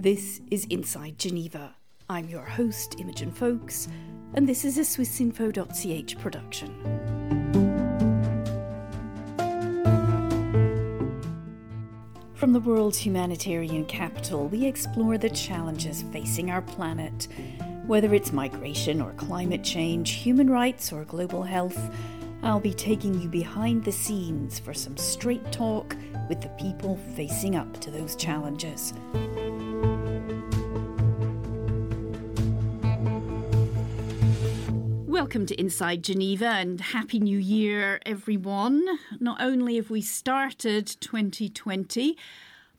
This is Inside Geneva. I'm your host, Imogen Foulkes, and this is a swissinfo.ch production. From the world's humanitarian capital, we explore the challenges facing our planet. Whether it's migration or climate change, human rights or global health, I'll be taking you behind the scenes for some straight talk with the people facing up to those challenges. Welcome to Inside Geneva and Happy New Year, everyone. Not only have we started 2020,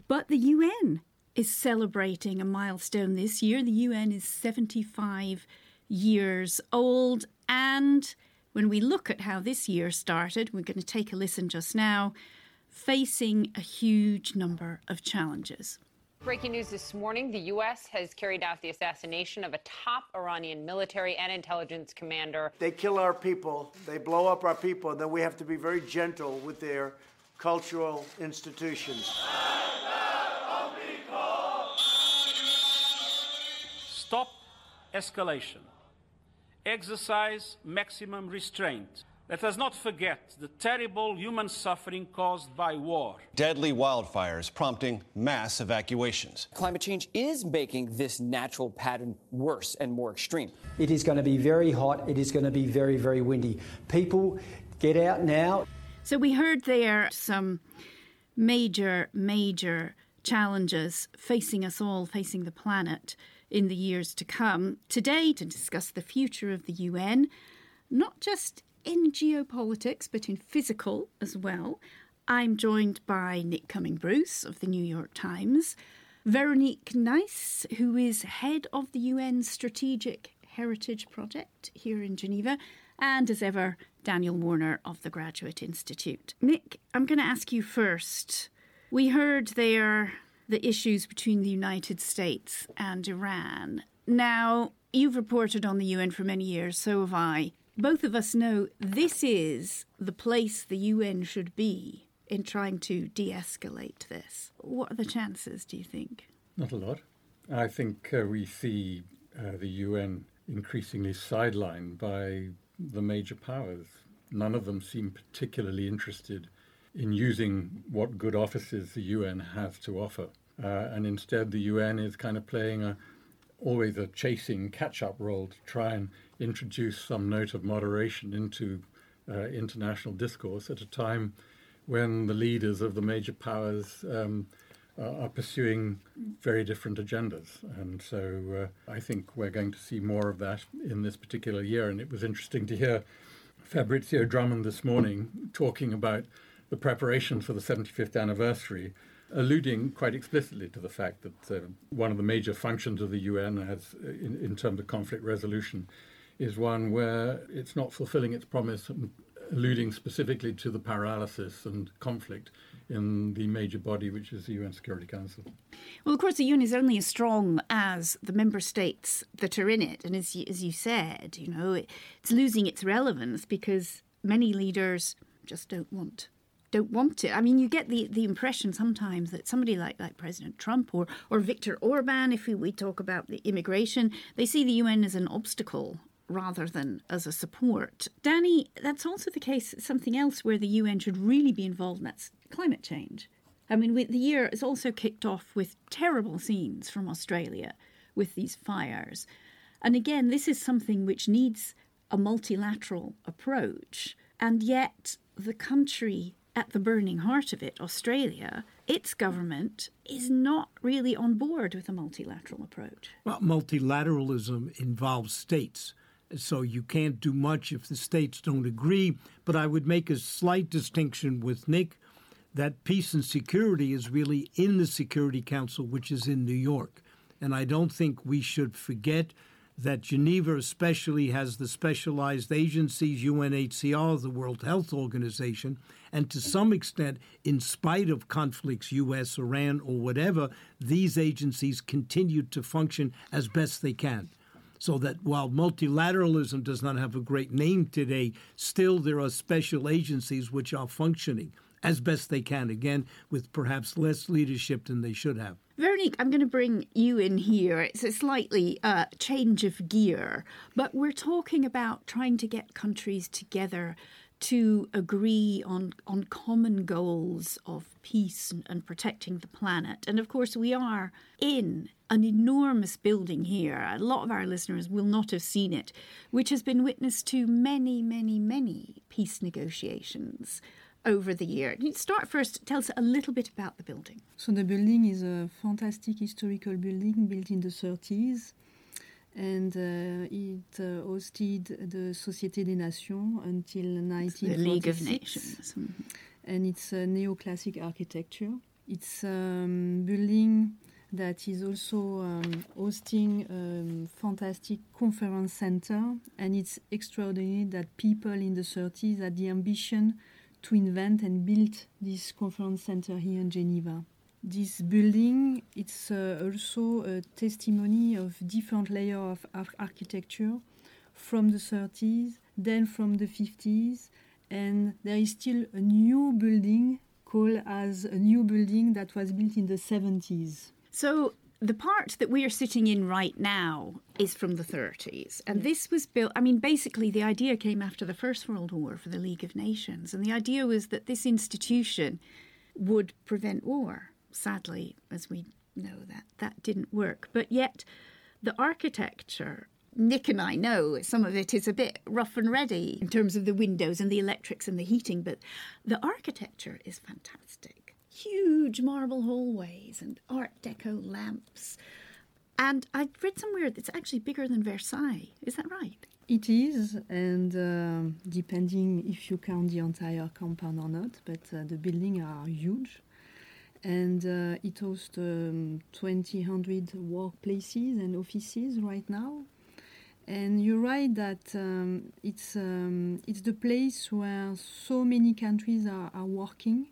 but the UN is celebrating a milestone this year. The UN is 75 years old, and when we look at how this year started, we're going to take a listen just now, facing a huge number of challenges. Breaking news this morning the U.S. has carried out the assassination of a top Iranian military and intelligence commander. They kill our people, they blow up our people, and then we have to be very gentle with their cultural institutions. Stop escalation exercise maximum restraint. Let us not forget the terrible human suffering caused by war. Deadly wildfires prompting mass evacuations. Climate change is making this natural pattern worse and more extreme. It is going to be very hot. It is going to be very, very windy. People, get out now. So, we heard there some major, major challenges facing us all, facing the planet in the years to come. Today, to discuss the future of the UN, not just in geopolitics, but in physical as well, I'm joined by Nick Cumming Bruce of the New York Times, Veronique Nys, who is head of the UN Strategic Heritage Project here in Geneva, and as ever, Daniel Warner of the Graduate Institute. Nick, I'm going to ask you first. We heard there the issues between the United States and Iran. Now, you've reported on the UN for many years, so have I. Both of us know this is the place the UN should be in trying to de escalate this. What are the chances, do you think? Not a lot. I think uh, we see uh, the UN increasingly sidelined by the major powers. None of them seem particularly interested in using what good offices the UN has to offer. Uh, and instead, the UN is kind of playing a always a chasing catch-up role to try and introduce some note of moderation into uh, international discourse at a time when the leaders of the major powers um, are pursuing very different agendas. And so uh, I think we're going to see more of that in this particular year. And it was interesting to hear Fabrizio Drummond this morning talking about the preparation for the 75th anniversary alluding quite explicitly to the fact that uh, one of the major functions of the UN has, uh, in, in, terms of conflict resolution, is one where it's not fulfilling its promise, um, alluding specifically to the paralysis and conflict in the major body, which is the UN Security Council. Well, of course, the UN is only as strong as the member states that are in it, and as you, as you said, you know, it, it's losing its relevance because many leaders just don't want don't want it. I mean, you get the, the impression sometimes that somebody like, like President Trump or, or Viktor Orban, if we, we talk about the immigration, they see the UN as an obstacle rather than as a support. Danny, that's also the case, something else where the UN should really be involved, and that's climate change. I mean, we, the year is also kicked off with terrible scenes from Australia with these fires. And again, this is something which needs a multilateral approach. And yet, the country at the burning heart of it, Australia, its government is not really on board with a multilateral approach. Well, multilateralism involves states. So you can't do much if the states don't agree. But I would make a slight distinction with Nick that peace and security is really in the Security Council, which is in New York. And I don't think we should forget that Geneva especially has the specialized agencies, UNHCR, the World Health Organization, and to some extent, in spite of conflicts, US, Iran, or whatever, these agencies continue to function as best they can. So that while multilateralism does not have a great name today, still there are special agencies which are functioning as best they can, again, with perhaps less leadership than they should have. Veronique, I'm going to bring you in here. It's a slightly uh, change of gear, but we're talking about trying to get countries together to agree on, on common goals of peace and, and protecting the planet. And of course, we are in an enormous building here. A lot of our listeners will not have seen it, which has been witness to many, many, many peace negotiations over the year. You start first, tell us a little bit about the building. So, the building is a fantastic historical building built in the 30s. And uh, it uh, hosted the Société des Nations until 1946. The League of Nations. And it's a neoclassic architecture. It's a um, building that is also um, hosting a um, fantastic conference center. And it's extraordinary that people in the 30s had the ambition to invent and build this conference center here in Geneva. This building, it's uh, also a testimony of different layers of architecture from the 30s, then from the 50s, and there is still a new building called as a new building that was built in the 70s. So the part that we are sitting in right now is from the 30s. And this was built, I mean, basically, the idea came after the First World War for the League of Nations. And the idea was that this institution would prevent war. Sadly, as we know, that that didn't work. But yet, the architecture Nick and I know some of it is a bit rough and ready in terms of the windows and the electrics and the heating, but the architecture is fantastic huge marble hallways and Art Deco lamps. And I read somewhere it's actually bigger than Versailles. Is that right? It is, and uh, depending if you count the entire compound or not, but uh, the buildings are huge. And uh, it hosts um, 2,000 workplaces and offices right now. And you're right that um, it's, um, it's the place where so many countries are, are working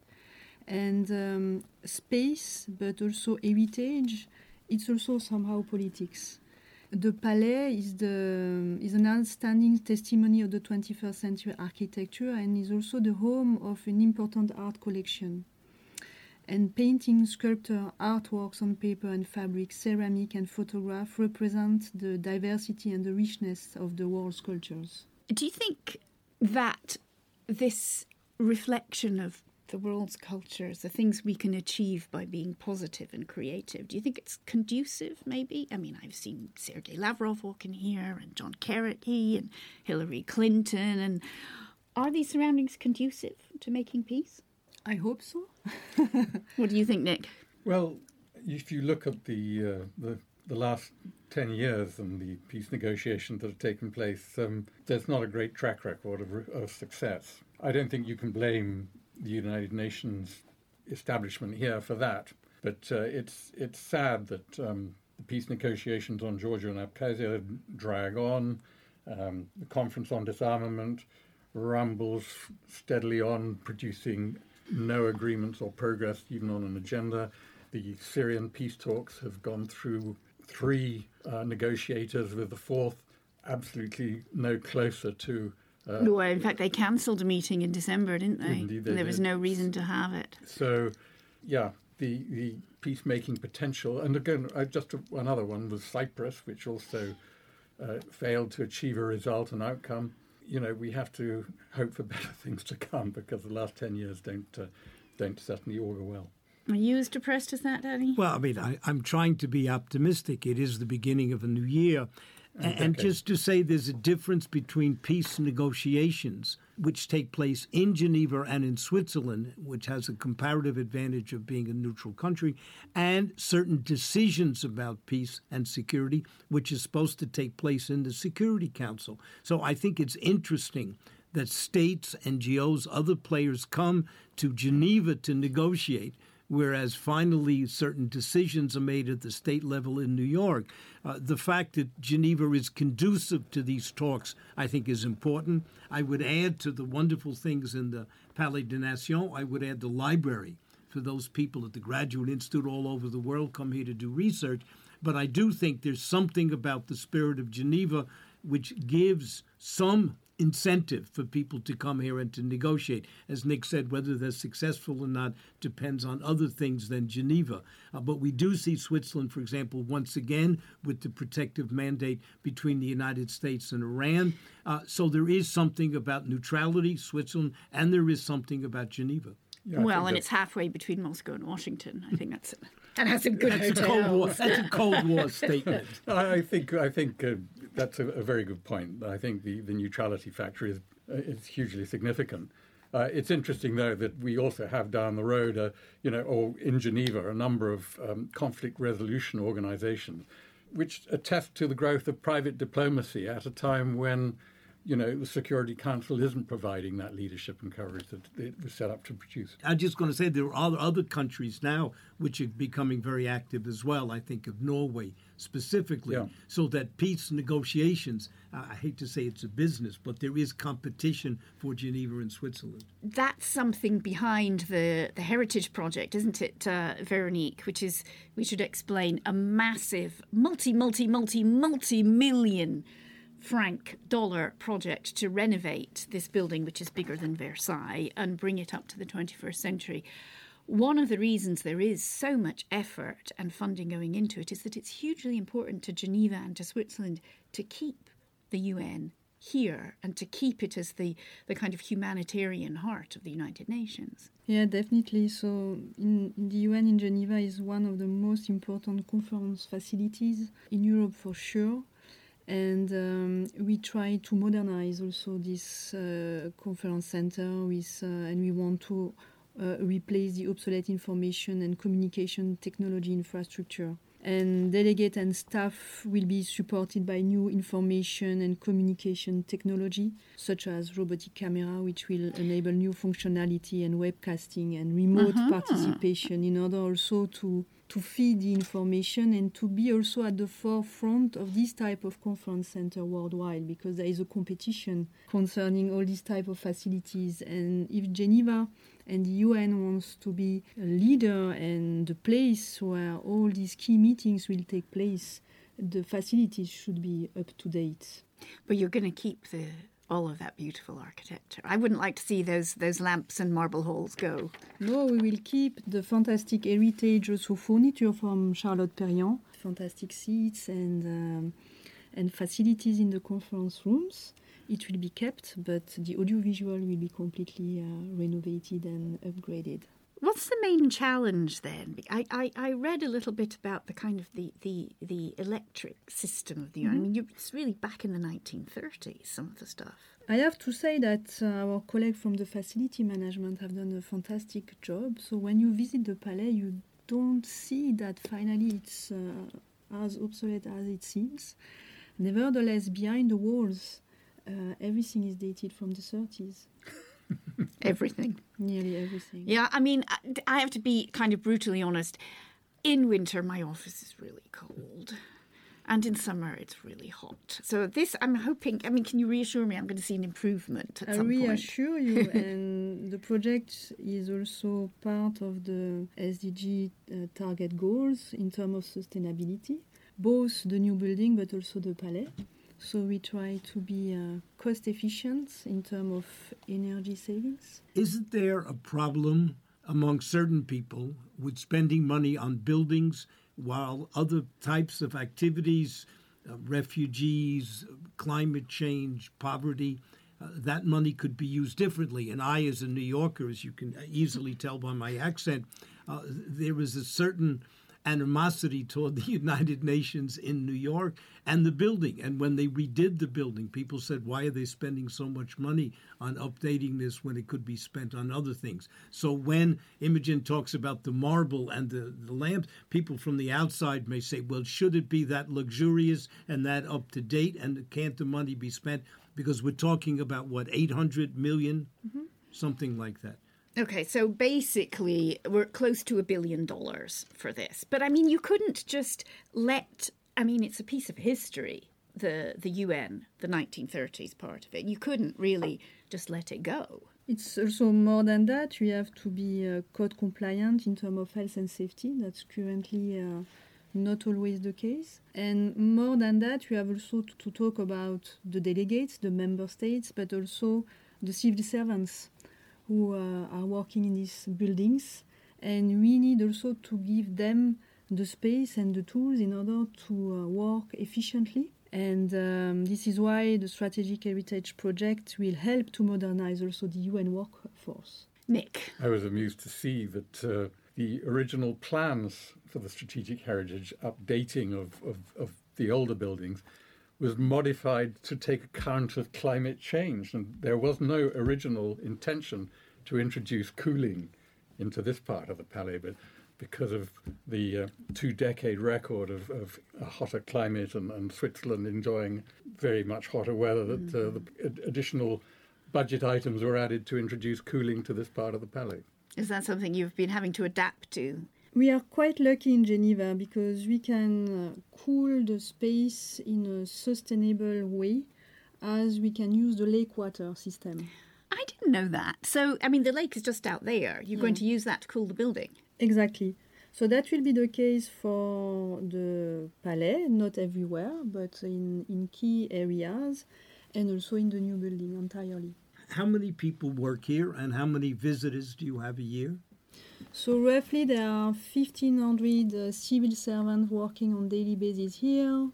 and um, space, but also heritage. It's also somehow politics. The Palais is the is an outstanding testimony of the 21st century architecture and is also the home of an important art collection. And painting, sculpture, artworks on paper and fabric, ceramic and photograph represent the diversity and the richness of the world's cultures. Do you think that this reflection of the world's cultures, the things we can achieve by being positive and creative. Do you think it's conducive, maybe? I mean, I've seen Sergei Lavrov walk in here and John Kerry and Hillary Clinton. And are these surroundings conducive to making peace? I hope so. what do you think, Nick? Well, if you look at the, uh, the, the last 10 years and the peace negotiations that have taken place, um, there's not a great track record of, of success. I don't think you can blame the United Nations establishment here for that. But uh, it's it's sad that um, the peace negotiations on Georgia and Abkhazia drag on. Um, the conference on disarmament rumbles steadily on, producing no agreements or progress even on an agenda. The Syrian peace talks have gone through three uh, negotiators, with the fourth absolutely no closer to uh, well, in fact, they cancelled a meeting in December, didn't they? Indeed, they there was no reason to have it. So, yeah, the the peacemaking potential, and again, uh, just another one was Cyprus, which also uh, failed to achieve a result and outcome. You know, we have to hope for better things to come because the last ten years don't uh, don't certainly augur well. Are you as depressed as that, Danny? Well, I mean, I, I'm trying to be optimistic. It is the beginning of a new year. And okay. just to say there's a difference between peace negotiations, which take place in Geneva and in Switzerland, which has a comparative advantage of being a neutral country, and certain decisions about peace and security, which is supposed to take place in the Security Council. So I think it's interesting that states, NGOs, other players come to Geneva to negotiate whereas finally certain decisions are made at the state level in New York. Uh, the fact that Geneva is conducive to these talks, I think, is important. I would add to the wonderful things in the Palais des Nations, I would add the library for those people at the Graduate Institute all over the world come here to do research. But I do think there's something about the spirit of Geneva which gives some incentive for people to come here and to negotiate. As Nick said, whether they're successful or not depends on other things than Geneva. Uh, but we do see Switzerland, for example, once again with the protective mandate between the United States and Iran. Uh, so there is something about neutrality, Switzerland, and there is something about Geneva. Yeah, well, and it's halfway between Moscow and Washington. I think that's it. And has some good that's hotels. A Cold War, that's a Cold War statement. I think I think uh, that's a, a, very good point. I think the, the neutrality factor is uh, is hugely significant. Uh, it's interesting, though, that we also have down the road, uh, you know, or in Geneva, a number of um, conflict resolution organizations, which attest to the growth of private diplomacy at a time when you know, the Security Council isn't providing that leadership and coverage that it was set up to produce. I'm just going to say there are other countries now which are becoming very active as well. I think of Norway specifically, yeah. so that peace negotiations, uh, I hate to say it's a business, but there is competition for Geneva and Switzerland. That's something behind the, the Heritage Project, isn't it, uh, Veronique? Which is, we should explain, a massive, multi, multi, multi, multi million franc dollar project to renovate this building, which is bigger than Versailles, and bring it up to the 21st century. One of the reasons there is so much effort and funding going into it is that it's hugely important to Geneva and to Switzerland to keep the UN here and to keep it as the, the kind of humanitarian heart of the United Nations. Yeah, definitely. So, in, in, the UN in Geneva is one of the most important conference facilities in Europe for sure and um, we try to modernize also this uh, conference center with, uh, and we want to uh, replace the obsolete information and communication technology infrastructure. And delegate and staff will be supported by new information and communication technology, such as robotic camera, which will enable new functionality and webcasting and remote uh-huh. participation in order also to to feed the information and to be also at the forefront of this type of conference center worldwide because there is a competition concerning all these type of facilities and if Geneva and the UN wants to be a leader and the place where all these key meetings will take place the facilities should be up to date but you're going to keep the all of that beautiful architecture. I wouldn't like to see those those lamps and marble halls go. No, we will keep the fantastic heritage also furniture from Charlotte Perriand, fantastic seats and um, and facilities in the conference rooms. It will be kept, but the audiovisual will be completely uh, renovated and upgraded. What's the main challenge then? I, I, I, read a little bit about the kind of the, the, the electric system of the mm-hmm. I mean, it's really back in the 1930s, some of the stuff. I have to say that uh, our colleagues from the facility management have done a fantastic job. So when you visit the Palais, you don't see that finally it's uh, as obsolete as it seems. Nevertheless, behind the walls, uh, everything is dated from the 30s. everything. Nearly everything. Yeah, I mean, I have to be kind of brutally honest. In winter, my office is really cold. And in summer, it's really hot. So this, I'm hoping. I mean, can you reassure me? I'm going to see an improvement at I some point. I reassure you. and the project is also part of the SDG uh, target goals in terms of sustainability, both the new building but also the palais. So we try to be uh, cost efficient in terms of energy savings. Isn't there a problem among certain people with spending money on buildings while other types of activities, uh, refugees, climate change, poverty, uh, that money could be used differently. And I, as a New Yorker, as you can easily tell by my accent, uh, there is a certain animosity toward the United Nations in New York and the building. And when they redid the building, people said, why are they spending so much money on updating this when it could be spent on other things? So when Imogen talks about the marble and the, the lamps, people from the outside may say, well, should it be that luxurious and that up to date? And can't the money be spent? Because we're talking about what, 800 million? Mm-hmm. Something like that. Okay, so basically, we're close to a billion dollars for this. But I mean, you couldn't just let, I mean, it's a piece of history, the, the UN, the 1930s part of it. You couldn't really just let it go. It's also more than that. You have to be uh, code compliant in terms of health and safety. That's currently uh, not always the case. And more than that, we have also to talk about the delegates, the member states, but also the civil servants who uh, are working in these buildings. And we need also to give them the space and the tools in order to uh, work efficiently. And um, this is why the Strategic Heritage Project will help to modernize also the UN workforce. Nick. I was amused to see that uh, the original plans for the strategic heritage updating of, of, of, the older buildings was modified to take account of climate change. And there was no original intention to introduce cooling into this part of the Palais, but because of the uh, two decade record of, of, a hotter climate and, and, Switzerland enjoying very much hotter weather, that uh, the ad- additional budget items were added to introduce cooling to this part of the Palais. Is that something you've been having to adapt to? We are quite lucky in Geneva because we can uh, cool the space in a sustainable way as we can use the lake water system. I didn't know that. So, I mean, the lake is just out there. You're going to use that to cool the building. Exactly. So that will be the case for the palais, not everywhere, but in, in key areas and also in the new building entirely. How many people work here and how many visitors do you have a year? So roughly there are 1500 uh, civil servants working on daily basis here.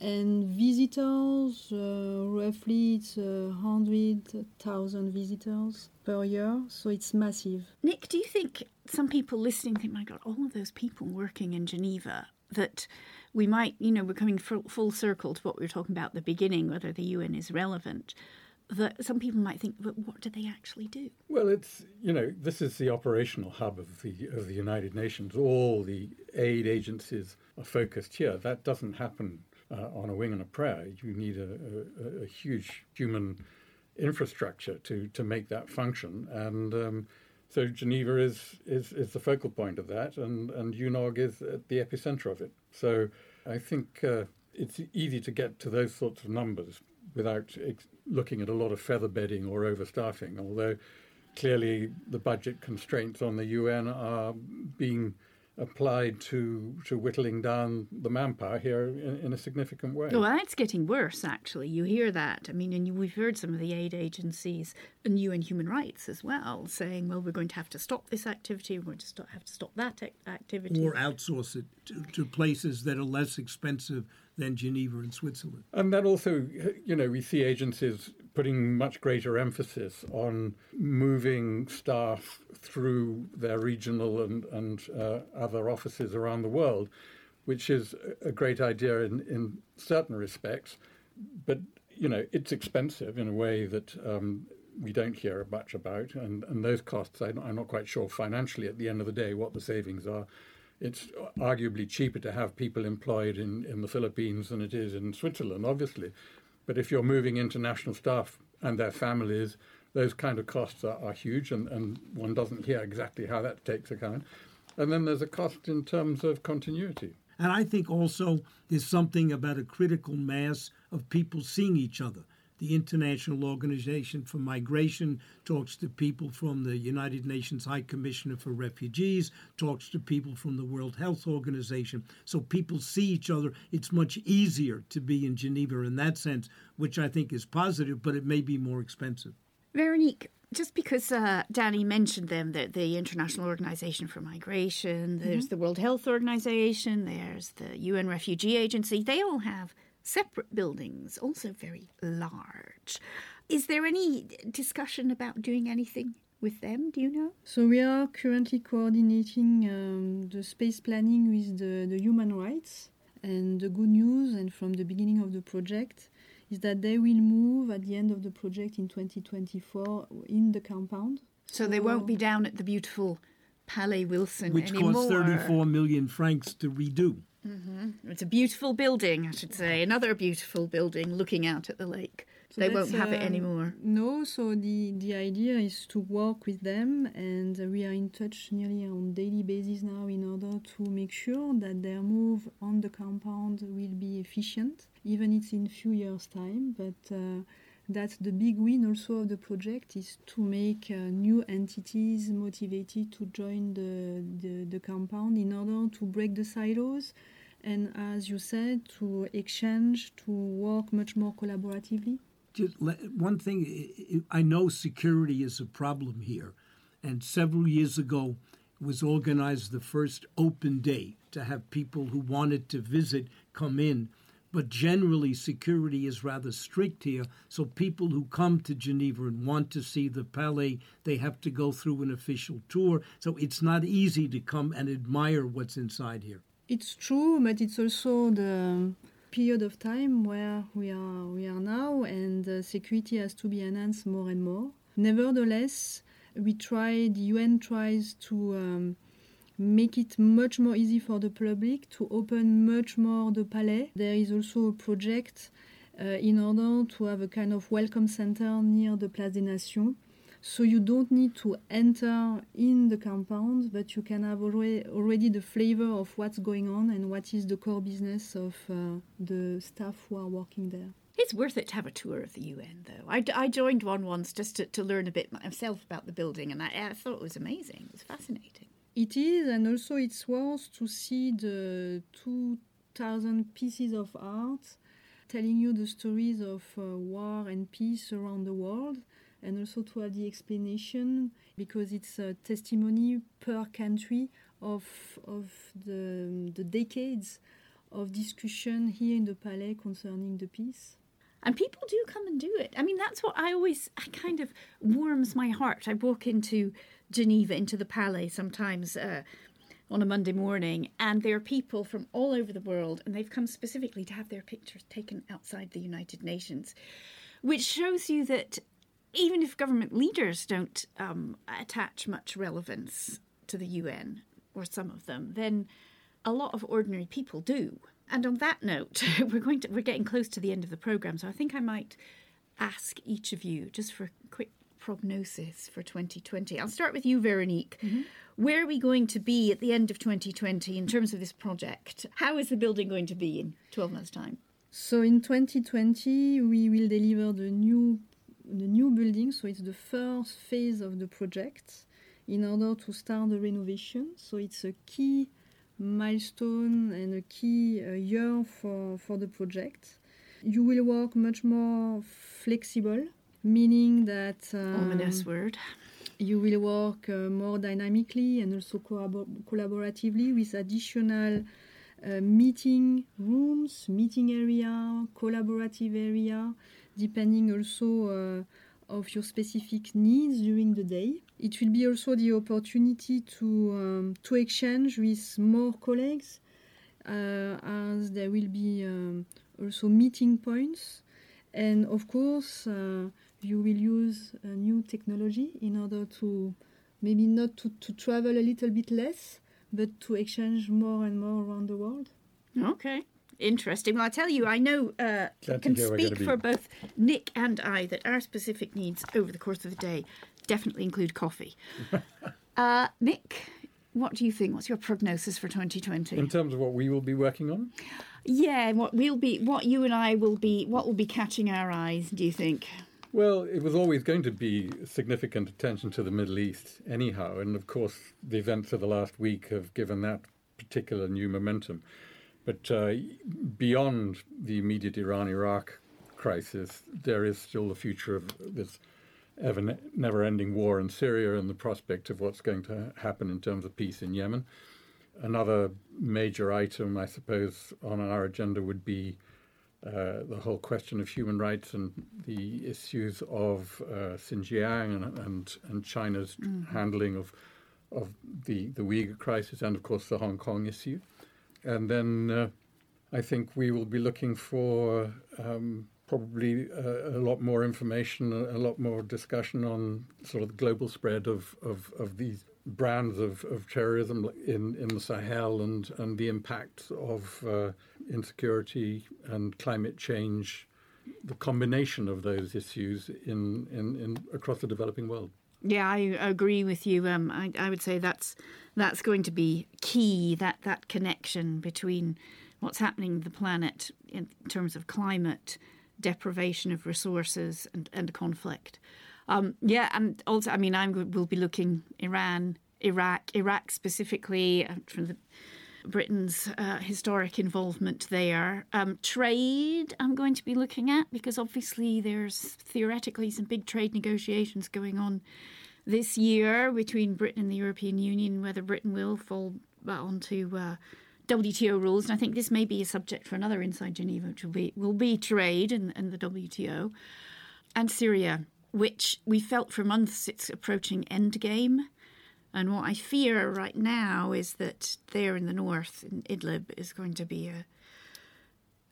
And visitors uh, roughly it's uh, 100,000 visitors per year. So it's massive. Nick, do you think some people listening think my god all of those people working in Geneva that we might, you know, we're coming full, full circle to what we were talking about at the beginning, whether the UN is relevant that some people might think, but what do they actually do? Well, it's you know this is the operational hub of the of the United Nations. All the aid agencies are focused here. That doesn't happen uh, on a wing and a prayer. You need a, a, a, huge human infrastructure to to make that function, and um, so Geneva is, is is the focal point of that, and and UNOG is at the epicenter of it. So I think. Uh, it's easy to get to those sorts of numbers without looking at a lot of feather bedding or overstaffing, although clearly the budget constraints on the UN are being applied to to whittling down the manpower here in, in, a significant way. Well, that's getting worse. Actually, you hear that. I mean, and you, we've heard some of the aid agencies and UN Human Rights as well saying, "Well, we're going to have to stop this activity. We're going to stop, have to stop that activity, or outsource it to, to places that are less expensive than Geneva and Switzerland." And that also, you know, we see agencies putting much greater emphasis on moving staff through their regional and, and uh, other offices around the world, which is a great idea in, in certain respects. But, you know, it's expensive in a way that um, we don't hear much about. And, and those costs, I'm not quite sure financially at the end of the day what the savings are. It's arguably cheaper to have people employed in, in the Philippines than it is in Switzerland, obviously. But if you're moving international staff and their families, those kind of costs are, are huge, and, and one doesn't hear exactly how that takes account. And then there's a cost in terms of continuity. And I think also there's something about a critical mass of people seeing each other. The International Organization for Migration talks to people from the United Nations High Commissioner for Refugees, talks to people from the World Health Organization. So people see each other. It's much easier to be in Geneva in that sense, which I think is positive, but it may be more expensive. Veronique, just because uh, Danny mentioned them, the, the International Organization for Migration, there's mm-hmm. the World Health Organization, there's the UN Refugee Agency, they all have separate buildings, also very large. Is there any discussion about doing anything with them? Do you know? So we are currently coordinating um, the space planning with the, the human rights. And the good news, and from the beginning of the project, is that they will move at the end of the project in 2024 in the compound. So, so they won't be down at the beautiful Palais Wilson Which anymore. costs 34 million francs to redo. Mm-hmm. It's a beautiful building, I should say. Another beautiful building looking out at the lake. So they won't have uh, it anymore. No, so the, the idea is to work with them, and we are in touch nearly on daily basis now in order to make sure that their move on the compound will be efficient, even it's in few years' time. But uh, that the big win also of the project is to make uh, new entities motivated to join the, the, the compound in order to break the silos and, as you said, to exchange, to work much more collaboratively. One thing, I know security is a problem here, and several years ago was organized the first open day to have people who wanted to visit come in but generally security is rather strict here. So people who come to Geneva and want to see the Palais, they have to go through an official tour. So it's not easy to come and admire what's inside here. It's true, but it's also the period of time where we are we are now, and uh, security has to be enhanced more and more. Nevertheless, we try. The UN tries to. Um, make it much more easy for the public to open much more the palais. There is also a project uh, in order to have a kind of welcome center near the Place des Nations. So you don't need to enter in the compound, but you can have already, already the flavor of what's going on and what is the core business of uh, the staff who are working there. It's worth it to have a tour of the UN, though. I, I joined one once just to, to learn a bit myself about the building, and I, I thought it was amazing. It was fascinating. It is, and also it's worth to see the 2,000 pieces of art telling you the stories of uh, war and peace around the world, and also to have the explanation because it's a testimony per country of of the the decades of discussion here in the Palais concerning the peace. And people do come and do it. I mean, that's what I always I kind of warms my heart. I walk into Geneva into the Palais sometimes uh, on a Monday morning, and there are people from all over the world, and they've come specifically to have their pictures taken outside the United Nations, which shows you that even if government leaders don't um, attach much relevance to the UN, or some of them, then a lot of ordinary people do. And on that note, we're going to we're getting close to the end of the program, so I think I might ask each of you just for a quick prognosis for 2020. I'll start with you, Veronique. Mm-hmm. Where are we going to be at the end of 2020 in terms of this project? How is the building going to be in 12 months' time? So in 2020, we will deliver the new the new building. So it's the first phase of the project in order to start the renovation. So it's a key milestone and a key uh, year for, for the project. You will work much more flexible meaning that um, ominous word. You will work uh, more dynamically and also collaboratively with additional uh, meeting rooms, meeting area, collaborative area, depending also uh, of your specific needs during the day. It will be also the opportunity to um, to exchange with more colleagues, uh, as there will be um, also meeting points, and of course uh, you will use a new technology in order to maybe not to, to travel a little bit less, but to exchange more and more around the world. Okay. Interesting. Well, I tell you, I know uh, can speak for both Nick and I that our specific needs over the course of the day definitely include coffee. uh, Nick, what do you think? What's your prognosis for 2020? In terms of what we will be working on? Yeah, what we'll be, what you and I will be, what will be catching our eyes? Do you think? Well, it was always going to be significant attention to the Middle East, anyhow. And of course, the events of the last week have given that particular new momentum. But uh, beyond the immediate Iran Iraq crisis, there is still the future of this ever never ending war in Syria and the prospect of what's going to happen in terms of peace in Yemen. Another major item, I suppose, on our agenda would be uh, the whole question of human rights and the issues of uh, Xinjiang and, and, and China's mm-hmm. handling of of the the Uyghur crisis and of course the Hong Kong issue, and then uh, I think we will be looking for um, probably a, a, lot more information, a, a, lot more discussion on sort of the global spread of of, of these brands of, of terrorism in, in the Sahel and, and the impact of uh, insecurity and climate change, the combination of those issues in, in, in across the developing world. Yeah, I agree with you. Um, I, I would say that's that's going to be key. That that connection between what's happening to the planet in terms of climate deprivation of resources and, and conflict. Um, yeah, and also, I mean, I will be looking Iran, Iraq, Iraq specifically uh, from the Britain's uh, historic involvement there. Um, trade, I'm going to be looking at because obviously there's theoretically some big trade negotiations going on this year between Britain and the European Union, whether Britain will fall onto uh, WTO rules. And I think this may be a subject for another Inside Geneva, which will be will be trade and, and the WTO, and Syria, which we felt for months it's approaching endgame. And what I fear right now is that there in the north, in Idlib, is going to be a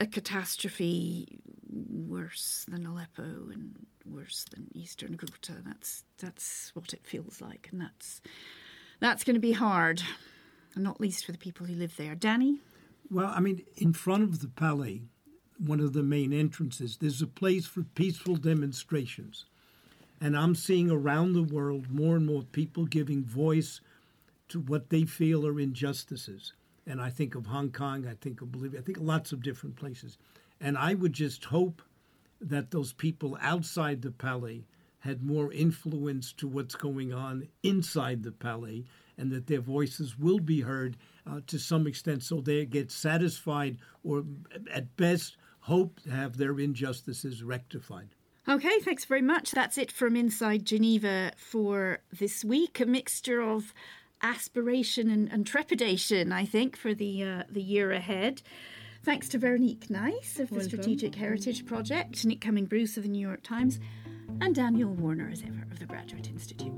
a catastrophe worse than Aleppo and worse than Eastern Ghouta. That's that's what it feels like, and that's that's going to be hard, not least for the people who live there. Danny. Well, I mean, in front of the palais, one of the main entrances, there's a place for peaceful demonstrations. And I'm seeing around the world more and more people giving voice to what they feel are injustices. And I think of Hong Kong, I think of Bolivia, I think lots of different places. And I would just hope that those people outside the Palais had more influence to what's going on inside the Palais and that their voices will be heard uh, to some extent so they get satisfied or at best hope to have their injustices rectified. Okay, thanks very much. That's it from Inside Geneva for this week. A mixture of aspiration and, and trepidation, I think, for the uh, the year ahead. Thanks to Veronique Nys of the Welcome. Strategic Heritage Project, Nick Cumming Bruce of the New York Times, and Daniel Warner, as ever, of the Graduate Institute.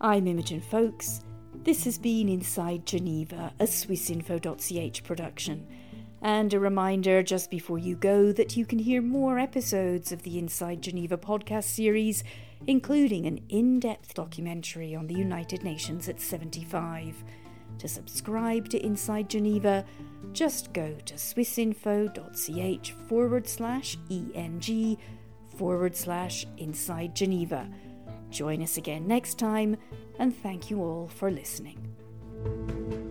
I'm Imogen Foulkes. This has been Inside Geneva, a SwissInfo.ch production. And a reminder just before you go that you can hear more episodes of the Inside Geneva podcast series, including an in depth documentary on the United Nations at 75. To subscribe to Inside Geneva, just go to swissinfo.ch forward slash ENG forward slash Inside Geneva. Join us again next time, and thank you all for listening.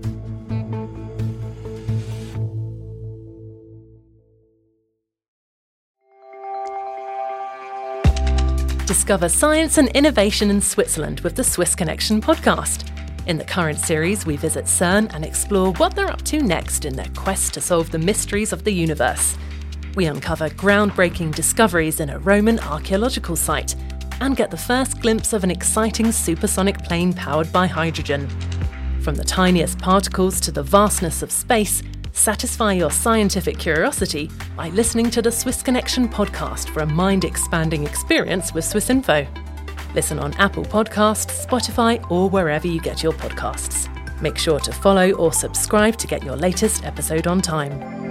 Discover science and innovation in Switzerland with the Swiss Connection podcast. In the current series, we visit CERN and explore what they're up to next in their quest to solve the mysteries of the universe. We uncover groundbreaking discoveries in a Roman archaeological site and get the first glimpse of an exciting supersonic plane powered by hydrogen. From the tiniest particles to the vastness of space, Satisfy your scientific curiosity by listening to the Swiss Connection podcast for a mind expanding experience with Swiss Info. Listen on Apple Podcasts, Spotify, or wherever you get your podcasts. Make sure to follow or subscribe to get your latest episode on time.